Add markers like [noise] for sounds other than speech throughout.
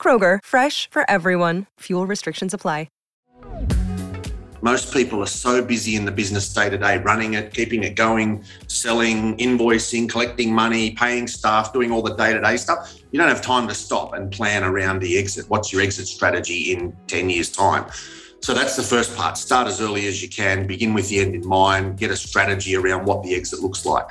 Kroger, fresh for everyone. Fuel restrictions apply. Most people are so busy in the business day to day, running it, keeping it going, selling, invoicing, collecting money, paying staff, doing all the day to day stuff. You don't have time to stop and plan around the exit. What's your exit strategy in 10 years' time? So that's the first part. Start as early as you can, begin with the end in mind, get a strategy around what the exit looks like.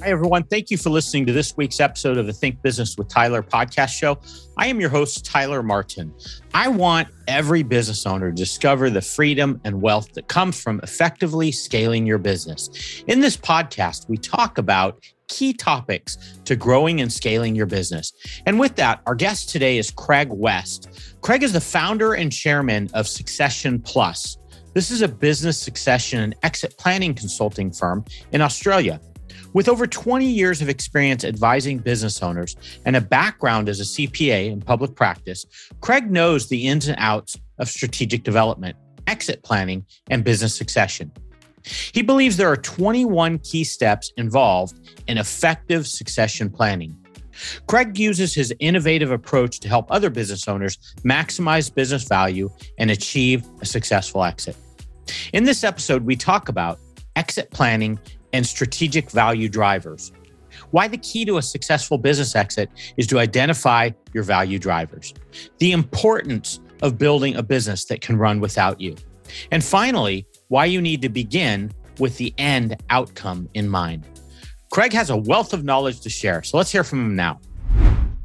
Hi, everyone. Thank you for listening to this week's episode of the Think Business with Tyler podcast show. I am your host, Tyler Martin. I want every business owner to discover the freedom and wealth that comes from effectively scaling your business. In this podcast, we talk about key topics to growing and scaling your business. And with that, our guest today is Craig West. Craig is the founder and chairman of Succession Plus. This is a business succession and exit planning consulting firm in Australia. With over 20 years of experience advising business owners and a background as a CPA in public practice, Craig knows the ins and outs of strategic development, exit planning, and business succession. He believes there are 21 key steps involved in effective succession planning. Craig uses his innovative approach to help other business owners maximize business value and achieve a successful exit. In this episode, we talk about exit planning and strategic value drivers. Why the key to a successful business exit is to identify your value drivers, the importance of building a business that can run without you, and finally, why you need to begin with the end outcome in mind. Craig has a wealth of knowledge to share, so let's hear from him now.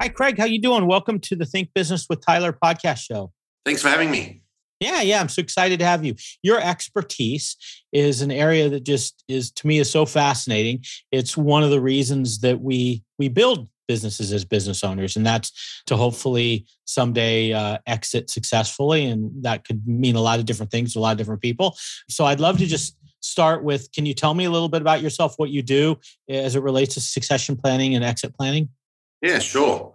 Hi, Craig. How you doing? Welcome to the Think Business with Tyler podcast show. Thanks for having me. Yeah, yeah, I'm so excited to have you. Your expertise is an area that just is to me is so fascinating. It's one of the reasons that we we build businesses as business owners, and that's to hopefully someday uh, exit successfully, and that could mean a lot of different things to a lot of different people. So I'd love to just start with can you tell me a little bit about yourself what you do as it relates to succession planning and exit planning yeah sure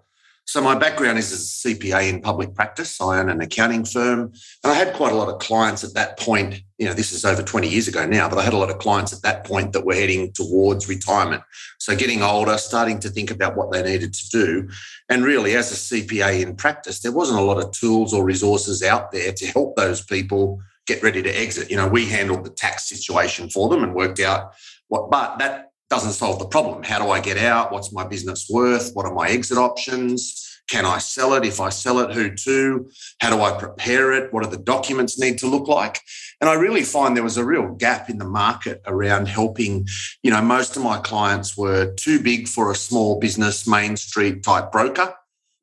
so my background is as a CPA in public practice. I own an accounting firm, and I had quite a lot of clients at that point. You know, this is over 20 years ago now, but I had a lot of clients at that point that were heading towards retirement. So getting older, starting to think about what they needed to do. And really, as a CPA in practice, there wasn't a lot of tools or resources out there to help those people get ready to exit. You know, we handled the tax situation for them and worked out what, but that doesn't solve the problem. How do I get out? What's my business worth? What are my exit options? Can I sell it? If I sell it, who to? How do I prepare it? What do the documents need to look like? And I really find there was a real gap in the market around helping. You know, most of my clients were too big for a small business, Main Street type broker,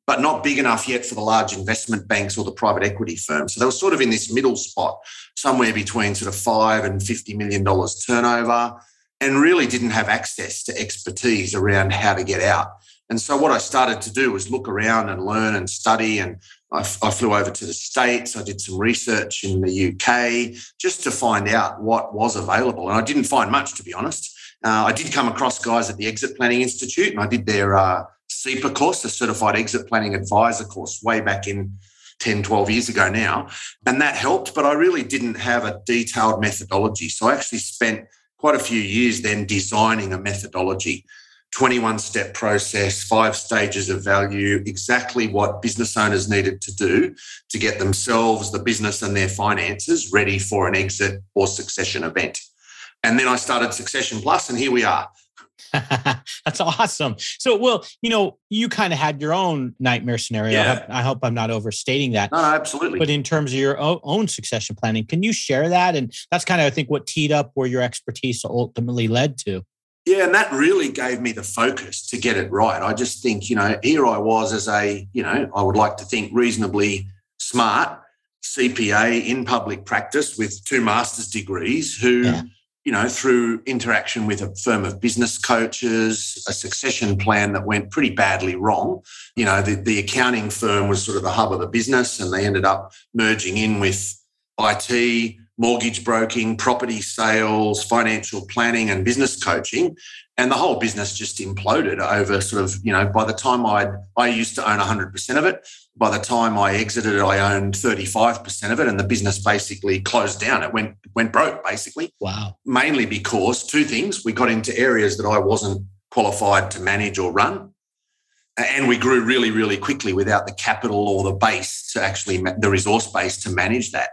but not big enough yet for the large investment banks or the private equity firms. So they were sort of in this middle spot, somewhere between sort of five and $50 million turnover and really didn't have access to expertise around how to get out. And so what I started to do was look around and learn and study. And I, flew over to the States. I did some research in the UK just to find out what was available. And I didn't find much, to be honest. Uh, I did come across guys at the Exit Planning Institute and I did their uh, CEPA course, the Certified Exit Planning Advisor course, way back in 10, 12 years ago now. And that helped, but I really didn't have a detailed methodology. So I actually spent quite a few years then designing a methodology 21 step process, five stages of value, exactly what business owners needed to do to get themselves, the business, and their finances ready for an exit or succession event. And then I started Succession Plus, and here we are. [laughs] That's awesome. So, well, you know, you kind of had your own nightmare scenario. Yeah. I, hope, I'm not overstating that. No, no, absolutely. But in terms of your own succession planning, can you share that? And that's kind of, I think, what teed up where your expertise ultimately led to. Yeah, and that really gave me the focus to get it right. I just think, you know, here I was as a, you know, I would like to think reasonably smart CPA in public practice with two master's degrees who, Yeah. You know, through interaction with a firm of business coaches, a succession plan that went pretty badly wrong. You know, the, the accounting firm was sort of the hub of the business and they ended up merging in with IT, mortgage broking, property sales, financial planning, and business coaching. And the whole business just imploded over sort of, you know, by the time I I used to own 100% of it. By the time I exited I owned 35% of it. And the business basically closed down. It went went broke, basically, Wow. mainly because two things. We got into areas that I wasn't qualified to manage or run. And we grew really, really quickly without the capital or the base to actually, the resource base to manage that.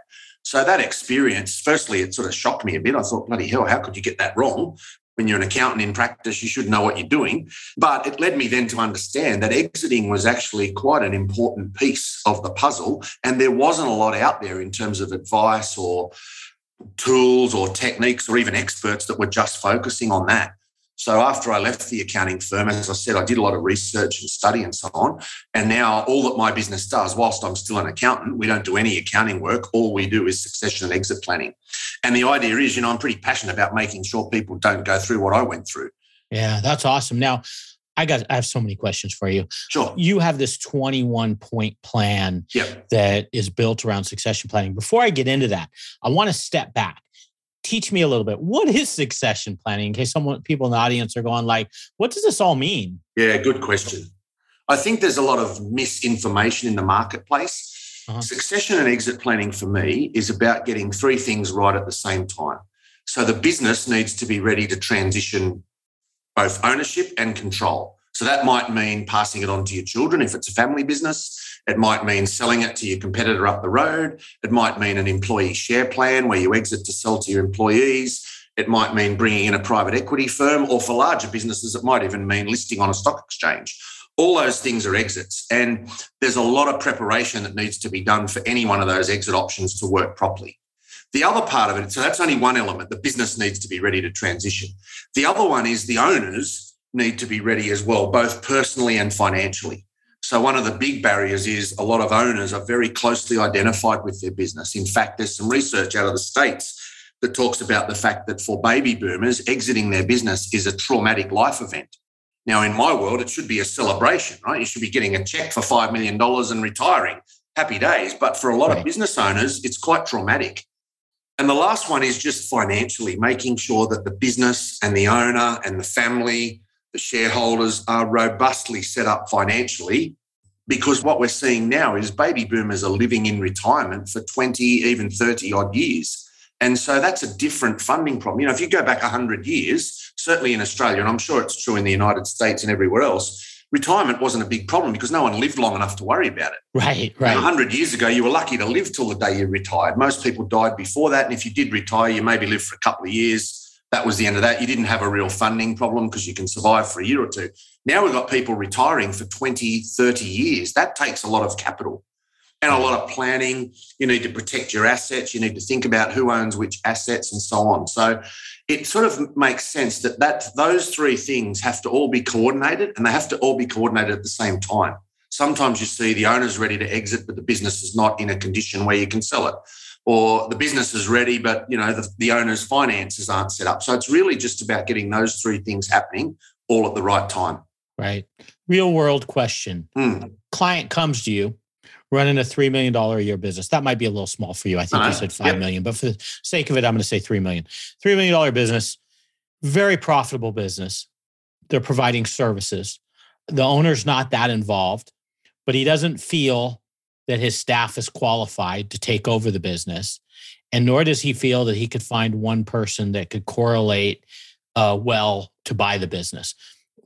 So that experience, firstly, it sort of shocked me a bit. I thought, bloody hell, how could you get that wrong? When you're an accountant in practice, you should know what you're doing. But it led me then to understand that exiting was actually quite an important piece of the puzzle. And there wasn't a lot out there in terms of advice or tools or techniques or even experts that were just focusing on that. So after I left the accounting firm, as I said, I did a lot of research and study and so on. And now all that my business does, whilst I'm still an accountant, we don't do any accounting work. All we do is succession and exit planning. And the idea is, you know, I'm pretty passionate about making sure people don't go through what I went through. Yeah, that's awesome. Now, I got I have so many questions for you. Sure. You have this 21 point plan Yep. that is built around succession planning. Before I get into that, I want to step back. Teach me a little bit. What is succession planning? In case someone people in the audience are going like, what does this all mean? Yeah, good question. I think there's a lot of misinformation in the marketplace. Uh-huh. Succession and exit planning for me is about getting three things right at the same time. So the business needs to be ready to transition both ownership and control. So that might mean passing it on to your children if it's a family business. It might mean selling it to your competitor up the road. It might mean an employee share plan where you exit to sell to your employees. It might mean bringing in a private equity firm, or for larger businesses, it might even mean listing on a stock exchange. All those things are exits. And there's a lot of preparation that needs to be done for any one of those exit options to work properly. The other part of it, so that's only one element. The business needs to be ready to transition. The other one is the owners need to be ready as well, both personally and financially. So, one of the big barriers is a lot of owners are very closely identified with their business. In fact, there's some research out of the States that talks about the fact that for baby boomers, exiting their business is a traumatic life event. Now, in my world, it should be a celebration, right? You should be getting a check for $5 million and retiring. Happy days. But for a lot Right. of business owners, it's quite traumatic. And the last one is just financially making sure that the business and the owner and the family, the shareholders are robustly set up financially. Because what we're seeing now is baby boomers are living in retirement for 20, even 30 odd years. And so that's a different funding problem. You know, if you go back 100 years, certainly in Australia, and I'm sure it's true in the United States and everywhere else, retirement wasn't a big problem because no one lived long enough to worry about it. Right, A right. hundred years ago, you were lucky to live till the day you retired. Most people died before that. And if you did retire, you maybe lived for a couple of years. That was the end of that. You didn't have a real funding problem because you can survive for a year or two. Now we've got people retiring for 20, 30 years. That takes a lot of capital and a lot of planning. You need to protect your assets. You need to think about who owns which assets and so on. So it sort of makes sense that, that those three things have to all be coordinated and they have to all be coordinated at the same time. Sometimes you see the owner's ready to exit, but the business is not in a condition where you can sell it. Or the business is ready, but you know the, the owner's finances aren't set up. So it's really just about getting those three things happening all at the right time. Right. Real world question. Hmm. Client comes to you running a $3 million a year business. That might be a little small for you. I think you Uh-huh. said five Yep. million, but for the sake of it, I'm going to say 3 million. $3 million business, very profitable business. They're providing services. The owner's not that involved, but he doesn't feel that his staff is qualified to take over the business. And nor does he feel that he could find one person that could correlate uh, well to buy the business.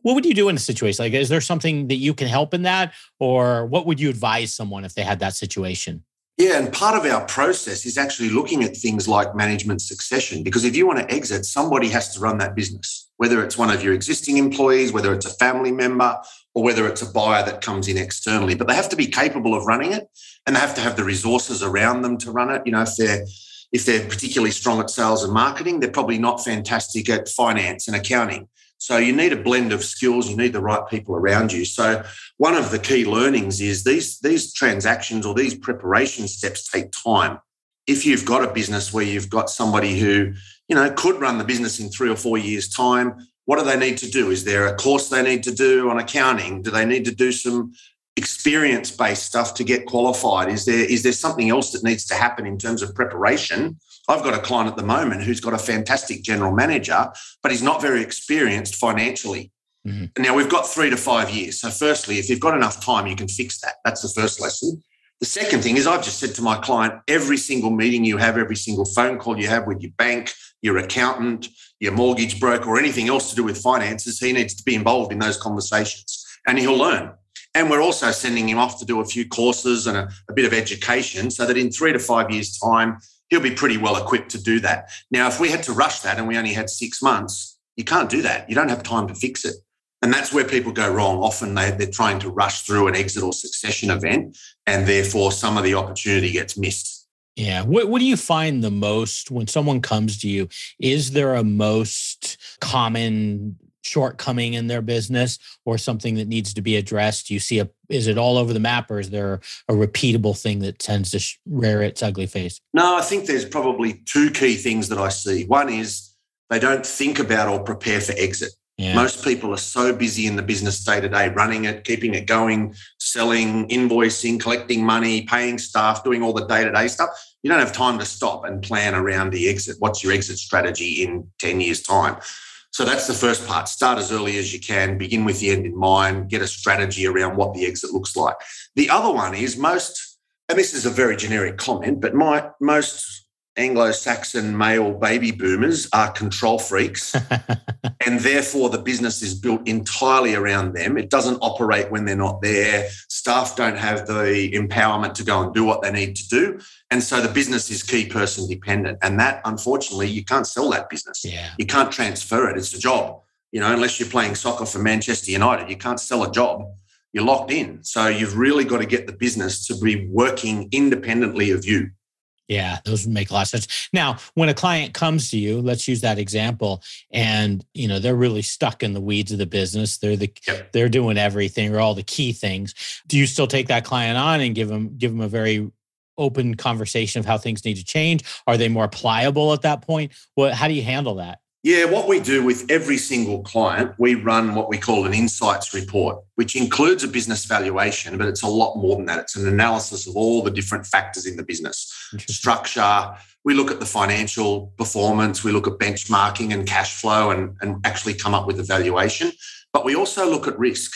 What would you do in a situation like? Is there something that you can help in that, or what would you advise someone if they had that situation? Yeah, and part of our process is actually looking at things like management succession. Because if you want to exit, somebody has to run that business, whether it's one of your existing employees, whether it's a family member, or whether it's a buyer that comes in externally. But they have to be capable of running it and they have to have the resources around them to run it. You know, if they're if they're particularly strong at sales and marketing, they're probably not fantastic at finance and accounting. So you need a blend of skills, you need the right people around you. So one of the key learnings is these, these transactions or these preparation steps take time. If you've got a business where you've got somebody who, you know, could run the business in three or four years' time, what do they need to do? Is there a course they need to do on accounting? Do they need to do some experience-based stuff to get qualified? Is there is there something else that needs to happen in terms of preparation I've got a client at the moment who's got a fantastic general manager, but he's not very experienced financially. Mm-hmm. Now we've got three to five years. So, firstly, if you've got enough time, you can fix that. That's the first lesson. The second thing is, I've just said to my client every single meeting you have, every single phone call you have with your bank, your accountant, your mortgage broker, or anything else to do with finances, he needs to be involved in those conversations and he'll learn. And we're also sending him off to do a few courses and a, a bit of education so that in three to five years' time, he'll be pretty well equipped to do that. Now, if we had to rush that and we only had six months, you can't do that. You don't have time to fix it. And that's where people go wrong. Often they, they're trying to rush through an exit or succession event, and therefore some of the opportunity gets missed. Yeah. What, what do you find the most when someone comes to you? Is there a most common shortcoming in their business or something that needs to be addressed? You see a is it all over the map or is there a repeatable thing that tends to rear its ugly face? No, I think there's probably two key things that I see. One is they don't think about or prepare for exit. Yeah. Most people are so busy in the business day to day, running it, keeping it going, selling, invoicing, collecting money, paying staff, doing all the day to day stuff. You don't have time to stop and plan around the exit. What's your exit strategy in 10 years' time? So that's the first part. Start as early as you can, begin with the end in mind, get a strategy around what the exit looks like. The other one is most, and this is a very generic comment, but my most Anglo Saxon male baby boomers are control freaks. [laughs] and therefore, the business is built entirely around them. It doesn't operate when they're not there. Staff don't have the empowerment to go and do what they need to do. And so the business is key person dependent. And that, unfortunately, you can't sell that business. Yeah. You can't transfer it. It's a job. You know, unless you're playing soccer for Manchester United, you can't sell a job. You're locked in. So you've really got to get the business to be working independently of you. Yeah, those make a lot of sense. Now, when a client comes to you, let's use that example, and you know they're really stuck in the weeds of the business. They're the yep. they're doing everything or all the key things. Do you still take that client on and give them give them a very open conversation of how things need to change? Are they more pliable at that point? What how do you handle that? Yeah, what we do with every single client, we run what we call an insights report, which includes a business valuation, but it's a lot more than that. It's an analysis of all the different factors in the business structure. We look at the financial performance, we look at benchmarking and cash flow and, and actually come up with a valuation. But we also look at risk.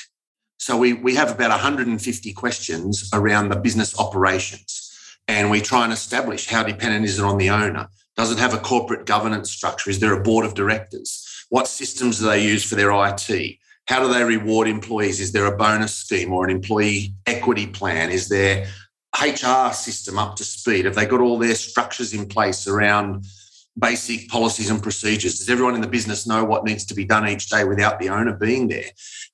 So we, we have about 150 questions around the business operations. And we try and establish how dependent is it on the owner? Does it have a corporate governance structure? Is there a board of directors? What systems do they use for their IT? How do they reward employees? Is there a bonus scheme or an employee equity plan? Is their HR system up to speed? Have they got all their structures in place around basic policies and procedures? Does everyone in the business know what needs to be done each day without the owner being there?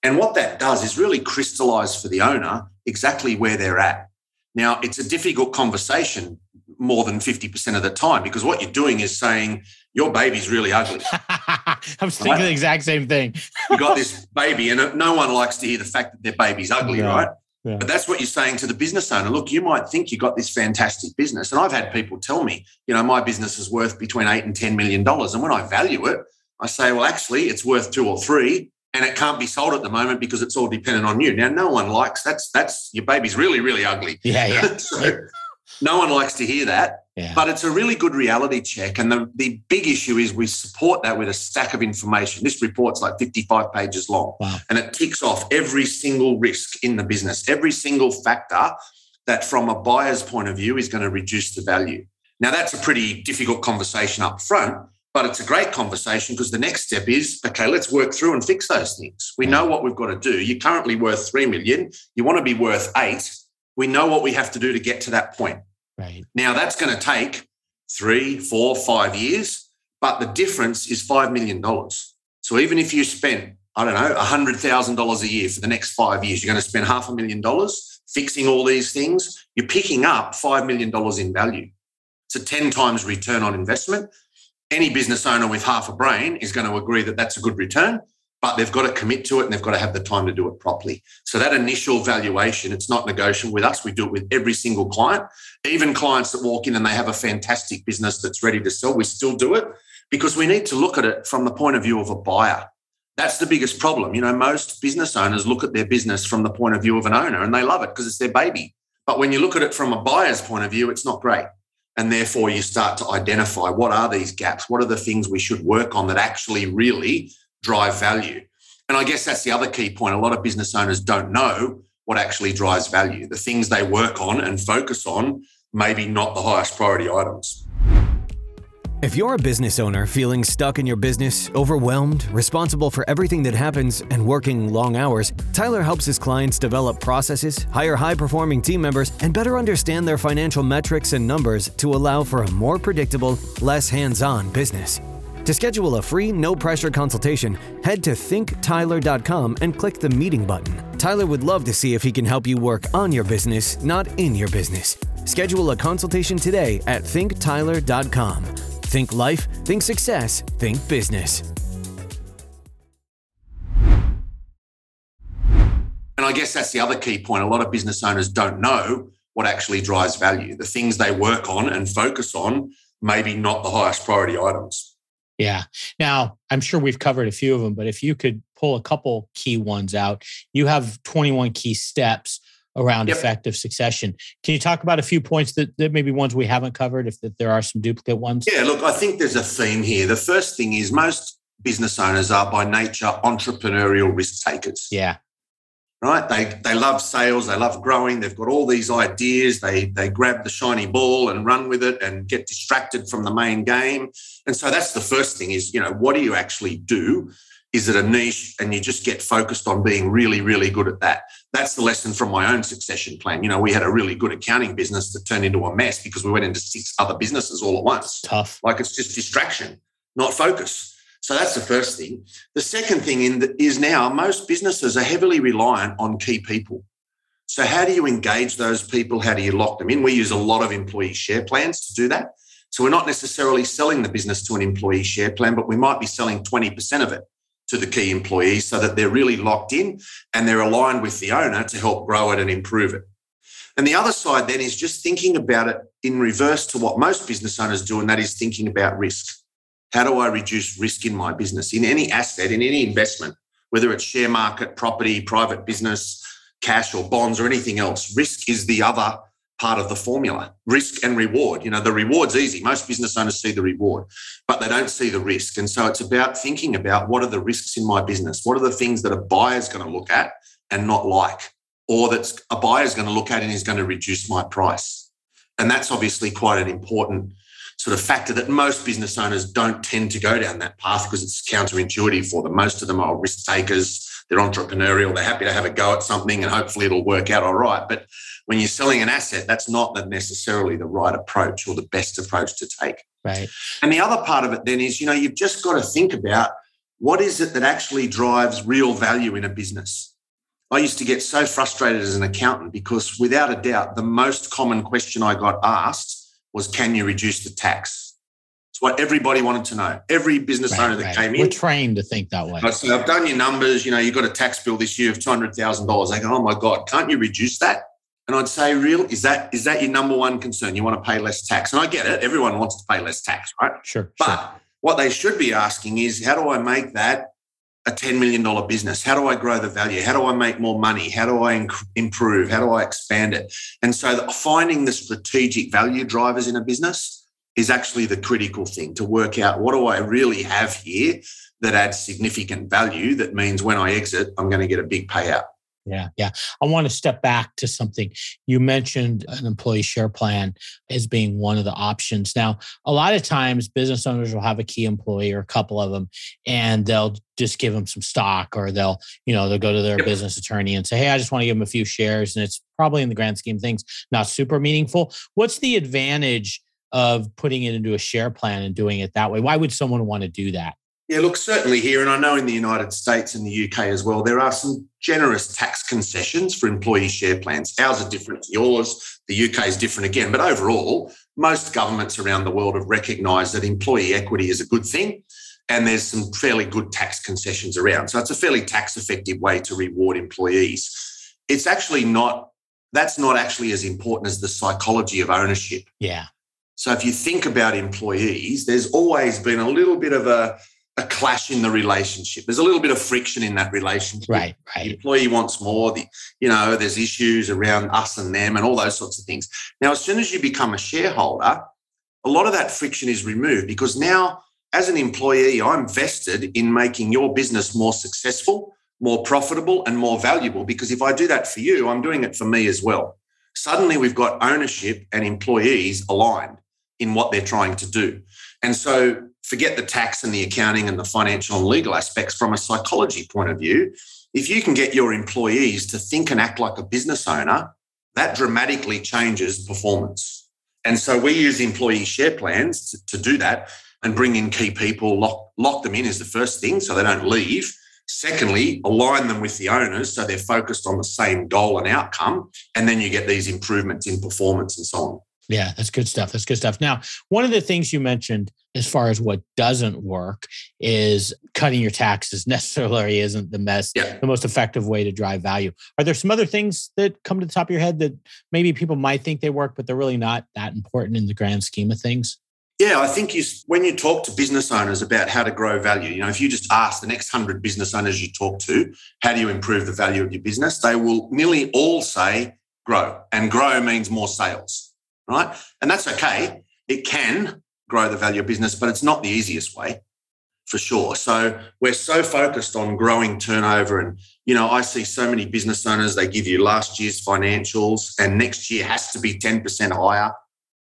And what that does is really crystallize for the owner exactly where they're at. Now, it's a difficult conversation more than 50% of the time because what you're doing is saying your baby's really ugly. [laughs] I was thinking right? the exact same thing. you got this [laughs] baby, and no one likes to hear the fact that their baby's ugly, right? Yeah. But that's what you're saying to the business owner. Look, you might think you got this fantastic business. And I've had people tell me, you know, my business is worth between eight and $10 million. And when I value it, I say, well, actually, it's worth two or three and it can't be sold at the moment because it's all dependent on you. Now, no one likes that's that's your baby's really, really ugly. Yeah, yeah. [laughs] so, no one likes to hear that, yeah. but it's a really good reality check. And the, the big issue is we support that with a stack of information. This report's like 55 pages long wow. and it ticks off every single risk in the business, every single factor that, from a buyer's point of view, is going to reduce the value. Now, that's a pretty difficult conversation up front, but it's a great conversation because the next step is okay, let's work through and fix those things. We know what we've got to do. You're currently worth 3 million, you want to be worth eight. We know what we have to do to get to that point. Right. Now that's going to take three, four, five years, but the difference is $5 million. So even if you spent, I don't know, $100,000 a year for the next five years, you're going to spend half a million dollars fixing all these things, you're picking up $5 million in value. It's a 10 times return on investment. Any business owner with half a brain is going to agree that that's a good return but they've got to commit to it and they've got to have the time to do it properly. So that initial valuation, it's not negotiable with us. We do it with every single client, even clients that walk in and they have a fantastic business that's ready to sell. We still do it because we need to look at it from the point of view of a buyer. That's the biggest problem. You know, most business owners look at their business from the point of view of an owner and they love it because it's their baby. But when you look at it from a buyer's point of view, it's not great. And therefore, you start to identify what are these gaps? What are the things we should work on that actually really drive value. And I guess that's the other key point. A lot of business owners don't know what actually drives value. The things they work on and focus on, maybe not the highest priority items. If you're a business owner feeling stuck in your business, overwhelmed, responsible for everything that happens, and working long hours, Tyler helps his clients develop processes, hire high performing team members, and better understand their financial metrics and numbers to allow for a more predictable, less hands on business. To schedule a free, no pressure consultation, head to thinktyler.com and click the meeting button. Tyler would love to see if he can help you work on your business, not in your business. Schedule a consultation today at thinktyler.com. Think life, think success, think business. And I guess that's the other key point. A lot of business owners don't know what actually drives value. The things they work on and focus on, maybe not the highest priority items. Yeah. Now, I'm sure we've covered a few of them, but if you could pull a couple key ones out, you have 21 key steps around yep. effective succession. Can you talk about a few points that, that maybe ones we haven't covered, if, if there are some duplicate ones? Yeah, look, I think there's a theme here. The first thing is most business owners are by nature entrepreneurial risk takers. Yeah right? They they love sales, they love growing, they've got all these ideas, they they grab the shiny ball and run with it and get distracted from the main game. And so that's the first thing is, you know, what do you actually do? Is it a niche and you just get focused on being really, really good at that? That's the lesson from my own succession plan. You know, we had a really good accounting business that turned into a mess because we went into six other businesses all at once. Tough. Like it's just distraction, not focus. So that's the first thing. The second thing in the, is now most businesses are heavily reliant on key people. So how do you engage those people? How do you lock them in? We use a lot of employee share plans to do that. So we're not necessarily selling the business to an employee share plan, but we might be selling 20% of it to the key employees so that they're really locked in and they're aligned with the owner to help grow it and improve it. And the other side then is just thinking about it in reverse to what most business owners do, and that is thinking about risk. How do I reduce risk in my business, in any asset, in any investment, whether it's share market, property, private business, cash or bonds or anything else? Risk is the other part of the formula risk and reward. You know, the reward's easy. Most business owners see the reward, but they don't see the risk. And so it's about thinking about what are the risks in my business? What are the things that a buyer's going to look at and not like, or that a buyer's going to look at and is going to reduce my price? And that's obviously quite an important sort of factor that most business owners don't tend to go down that path because it's counterintuitive for them. Most of them are risk takers, they're entrepreneurial, they're happy to have a go at something and hopefully it'll work out all right. But when you're selling an asset, that's not necessarily the right approach or the best approach to take. Right. And the other part of it then is, you know, you've just got to think about what is it that actually drives real value in a business. I used to get so frustrated as an accountant because without a doubt, the most common question I got asked was can you reduce the tax? It's what everybody wanted to know. Every business right, owner that right. came in. We're trained to think that way. I say, I've done your numbers. You know, you've got a tax bill this year of $200,000. They go, oh my God, can't you reduce that? And I'd say, real, is that is that your number one concern? You want to pay less tax? And I get it. Everyone wants to pay less tax, right? Sure. But sure. what they should be asking is, how do I make that a $10 million business? How do I grow the value? How do I make more money? How do I improve? How do I expand it? And so finding the strategic value drivers in a business is actually the critical thing to work out what do I really have here that adds significant value that means when I exit, I'm going to get a big payout. Yeah, yeah. I want to step back to something. You mentioned an employee share plan as being one of the options. Now, a lot of times business owners will have a key employee or a couple of them, and they'll just give them some stock or they'll, you know, they'll go to their yep. business attorney and say, Hey, I just want to give them a few shares. And it's probably in the grand scheme of things, not super meaningful. What's the advantage of putting it into a share plan and doing it that way? Why would someone want to do that? Yeah, look, certainly here, and I know in the United States and the UK as well, there are some generous tax concessions for employee share plans. Ours are different to yours. The UK is different again. But overall, most governments around the world have recognised that employee equity is a good thing. And there's some fairly good tax concessions around. So it's a fairly tax effective way to reward employees. It's actually not, that's not actually as important as the psychology of ownership. Yeah. So if you think about employees, there's always been a little bit of a, a clash in the relationship. There's a little bit of friction in that relationship. Right, right. The employee wants more. The, you know, there's issues around us and them and all those sorts of things. Now, as soon as you become a shareholder, a lot of that friction is removed because now, as an employee, I'm vested in making your business more successful, more profitable, and more valuable. Because if I do that for you, I'm doing it for me as well. Suddenly, we've got ownership and employees aligned in what they're trying to do. And so forget the tax and the accounting and the financial and legal aspects from a psychology point of view. If you can get your employees to think and act like a business owner, that dramatically changes performance. And so we use employee share plans to, to do that and bring in key people, lock, lock them in is the first thing so they don't leave. Secondly, align them with the owners so they're focused on the same goal and outcome. And then you get these improvements in performance and so on. Yeah, that's good stuff. That's good stuff. Now, one of the things you mentioned as far as what doesn't work is cutting your taxes [laughs] necessarily isn't the best, yeah. the most effective way to drive value. Are there some other things that come to the top of your head that maybe people might think they work, but they're really not that important in the grand scheme of things? Yeah, I think you when you talk to business owners about how to grow value, you know, if you just ask the next hundred business owners you talk to, how do you improve the value of your business? They will nearly all say grow, and grow means more sales right? And that's okay. It can grow the value of business, but it's not the easiest way for sure. So we're so focused on growing turnover. And, you know, I see so many business owners, they give you last year's financials and next year has to be 10% higher.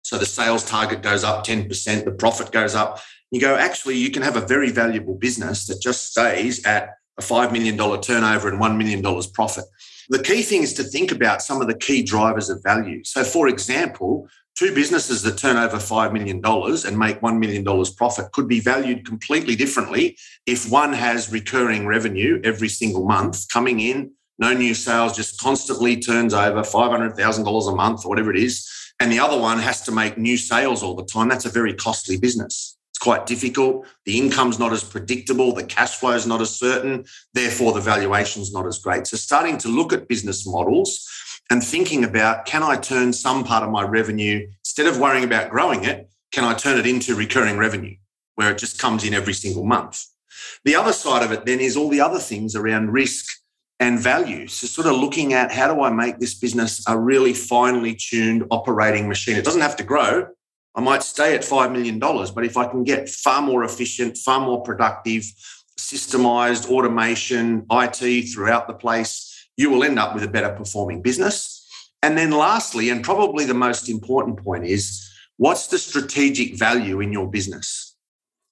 So the sales target goes up 10%, the profit goes up. You go, actually, you can have a very valuable business that just stays at a $5 million turnover and $1 million profit. The key thing is to think about some of the key drivers of value. So, for example, two businesses that turn over $5 million and make $1 million profit could be valued completely differently if one has recurring revenue every single month coming in, no new sales, just constantly turns over $500,000 a month or whatever it is, and the other one has to make new sales all the time. That's a very costly business. It's quite difficult. The income's not as predictable. The cash flow is not as certain. Therefore, the valuation's not as great. So, starting to look at business models and thinking about can I turn some part of my revenue, instead of worrying about growing it, can I turn it into recurring revenue where it just comes in every single month? The other side of it then is all the other things around risk and value. So, sort of looking at how do I make this business a really finely tuned operating machine? It doesn't have to grow, I might stay at $5 million, but if I can get far more efficient, far more productive, systemized automation, IT throughout the place, you will end up with a better performing business. And then, lastly, and probably the most important point is what's the strategic value in your business?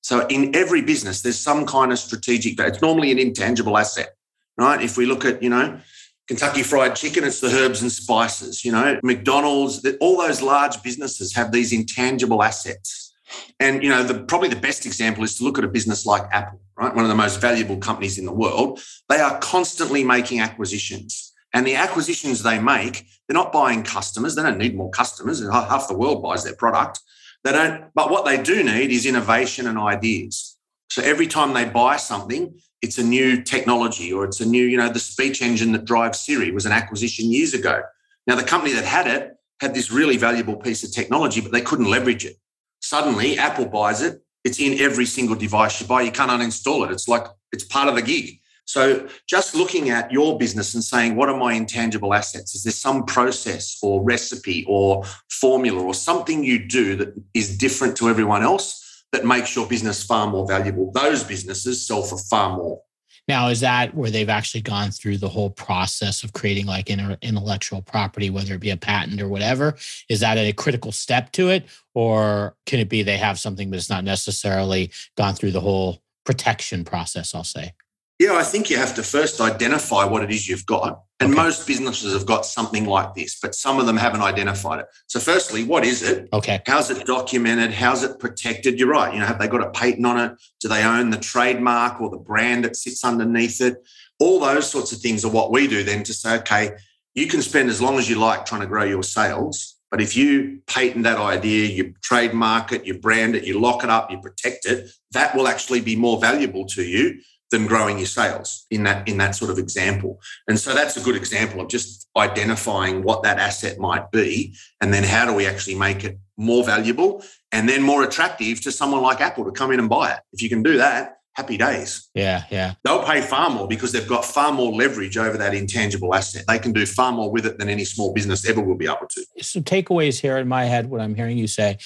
So, in every business, there's some kind of strategic value. It's normally an intangible asset, right? If we look at, you know, Kentucky Fried Chicken, it's the herbs and spices. You know, McDonald's, all those large businesses have these intangible assets. And you know, the, probably the best example is to look at a business like Apple, right? One of the most valuable companies in the world. They are constantly making acquisitions, and the acquisitions they make, they're not buying customers. They don't need more customers. Half the world buys their product. They don't. But what they do need is innovation and ideas. So every time they buy something, it's a new technology or it's a new, you know, the speech engine that drives Siri was an acquisition years ago. Now, the company that had it had this really valuable piece of technology, but they couldn't leverage it. Suddenly, Apple buys it. It's in every single device you buy. You can't uninstall it. It's like it's part of the gig. So, just looking at your business and saying, what are my intangible assets? Is there some process or recipe or formula or something you do that is different to everyone else? That makes your business far more valuable. Those businesses sell for far more. Now, is that where they've actually gone through the whole process of creating like intellectual property, whether it be a patent or whatever? Is that a critical step to it? Or can it be they have something, but it's not necessarily gone through the whole protection process, I'll say? Yeah, I think you have to first identify what it is you've got. And okay. most businesses have got something like this, but some of them haven't identified it. So, firstly, what is it? Okay. How's it documented? How's it protected? You're right. You know, have they got a patent on it? Do they own the trademark or the brand that sits underneath it? All those sorts of things are what we do then to say, okay, you can spend as long as you like trying to grow your sales. But if you patent that idea, you trademark it, you brand it, you lock it up, you protect it, that will actually be more valuable to you than growing your sales in that in that sort of example. And so that's a good example of just identifying what that asset might be and then how do we actually make it more valuable and then more attractive to someone like Apple to come in and buy it. If you can do that, happy days. Yeah, yeah. They'll pay far more because they've got far more leverage over that intangible asset. They can do far more with it than any small business ever will be able to. Some takeaways here in my head, what I'm hearing you say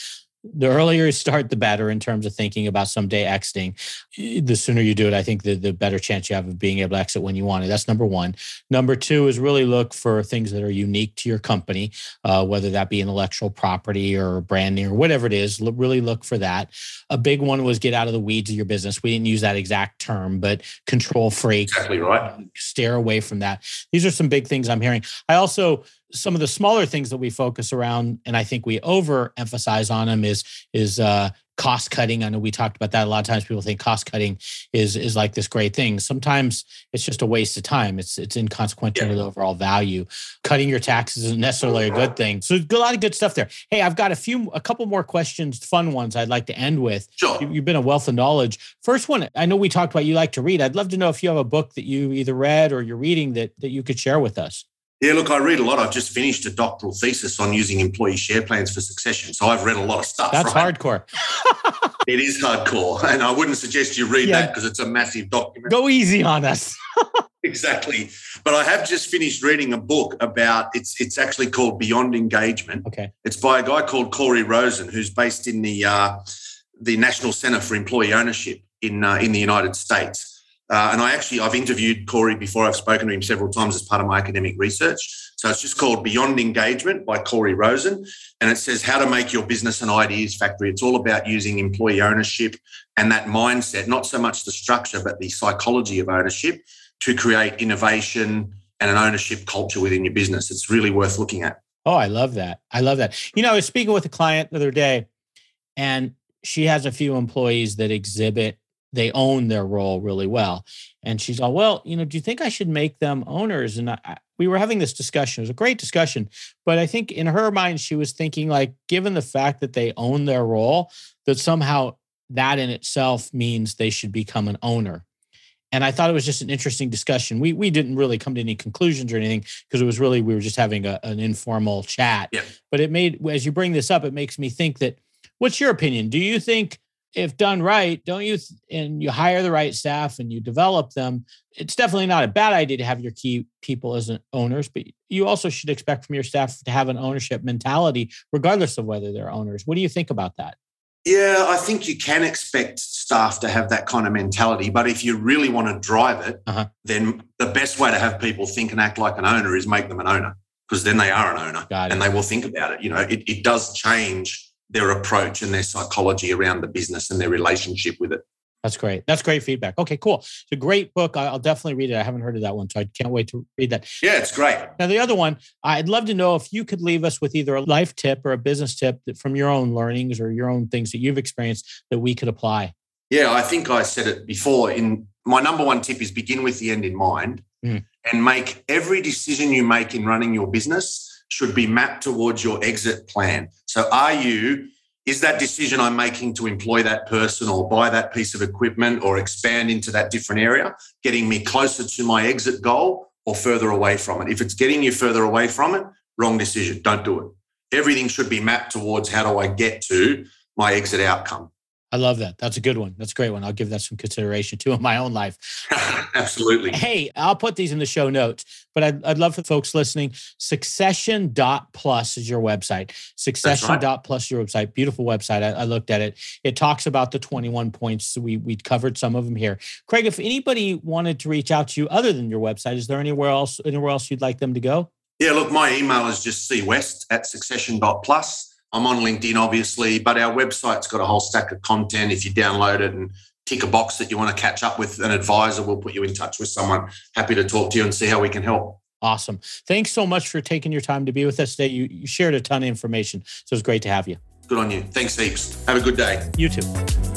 the earlier you start, the better in terms of thinking about someday exiting. The sooner you do it, I think the, the better chance you have of being able to exit when you want it. That's number one. Number two is really look for things that are unique to your company, uh, whether that be intellectual property or branding or whatever it is. Look, really look for that. A big one was get out of the weeds of your business. We didn't use that exact term, but control freak. Exactly right. Steer away from that. These are some big things I'm hearing. I also some of the smaller things that we focus around and i think we overemphasize on them is is uh, cost cutting. I know we talked about that. A lot of times people think cost cutting is is like this great thing. Sometimes it's just a waste of time. It's it's inconsequential yeah. to the overall value. Cutting your taxes isn't necessarily a good thing. So a lot of good stuff there. Hey i've got a few a couple more questions fun ones i'd like to end with. Sure. you, you've been a wealth of knowledge. First one i know we talked about you like to read. I'd love to know if you have a book that you either read or you're reading that that you could share with us yeah, look, I read a lot. I've just finished a doctoral thesis on using employee share plans for succession. So I've read a lot of stuff. That's right? hardcore. [laughs] it is hardcore. And I wouldn't suggest you read yeah. that because it's a massive document. Go easy on us. [laughs] exactly. But I have just finished reading a book about it's it's actually called Beyond Engagement. Okay. It's by a guy called Corey Rosen, who's based in the uh, the National Center for Employee Ownership in uh, in the United States. Uh, and I actually, I've interviewed Corey before. I've spoken to him several times as part of my academic research. So it's just called Beyond Engagement by Corey Rosen. And it says how to make your business an ideas factory. It's all about using employee ownership and that mindset, not so much the structure, but the psychology of ownership to create innovation and an ownership culture within your business. It's really worth looking at. Oh, I love that. I love that. You know, I was speaking with a client the other day, and she has a few employees that exhibit they own their role really well. And she's all, well, you know, do you think I should make them owners? And I, we were having this discussion. It was a great discussion, but I think in her mind, she was thinking like, given the fact that they own their role, that somehow that in itself means they should become an owner. And I thought it was just an interesting discussion. We we didn't really come to any conclusions or anything because it was really we were just having a, an informal chat. Yeah. But it made as you bring this up, it makes me think that. What's your opinion? Do you think if done right, don't you, and you hire the right staff and you develop them, it's definitely not a bad idea to have your key people as owners, but you also should expect from your staff to have an ownership mentality, regardless of whether they're owners. What do you think about that? Yeah, I think you can expect staff to have that kind of mentality. But if you really want to drive it, uh-huh. then the best way to have people think and act like an owner is make them an owner because then they are an owner and they will think about it. You know, it, it does change their approach and their psychology around the business and their relationship with it. That's great. That's great feedback. Okay, cool. It's a great book. I'll definitely read it. I haven't heard of that one, so I can't wait to read that. Yeah, it's great. Now, the other one, I'd love to know if you could leave us with either a life tip or a business tip from your own learnings or your own things that you've experienced that we could apply. Yeah, I think I said it before. In my number one tip is begin with the end in mind mm. and make every decision you make in running your business should be mapped towards your exit plan. So, are you is that decision I'm making to employ that person or buy that piece of equipment or expand into that different area getting me closer to my exit goal or further away from it? If it's getting you further away from it, wrong decision. Don't do it. Everything should be mapped towards how do I get to my exit outcome. I love that. That's a good one. That's a great one. I'll give that some consideration too in my own life. [laughs] Absolutely. Hey, I'll put these in the show notes, but I'd, I'd love for folks listening. Succession.plus is your website. Succession.plus is your website. Beautiful website. I, I, looked at it. It talks about the 21 points. We, we covered some of them here. Craig, if anybody wanted to reach out to you other than your website, is there anywhere else, anywhere else you'd like them to go? Yeah, look, my email is just cwest at succession.plus. I'm on LinkedIn, obviously, but our website's got a whole stack of content. If you download it and tick a box that you want to catch up with an advisor, we'll put you in touch with someone happy to talk to you and see how we can help. Awesome. Thanks so much for taking your time to be with us today. You, you shared a ton of information, so it's great to have you. Good on you. Thanks heaps. Have a good day. You too.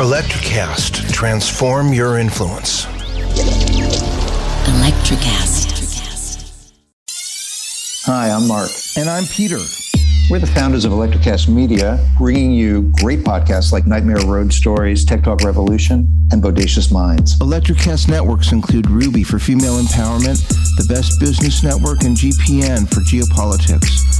Electrocast. Transform your influence. Electrocast. Hi, I'm Mark. And I'm Peter. We're the founders of Electrocast Media, bringing you great podcasts like Nightmare Road Stories, Tech Talk Revolution, and Bodacious Minds. Electrocast networks include Ruby for female empowerment, the Best Business Network, and GPN for geopolitics.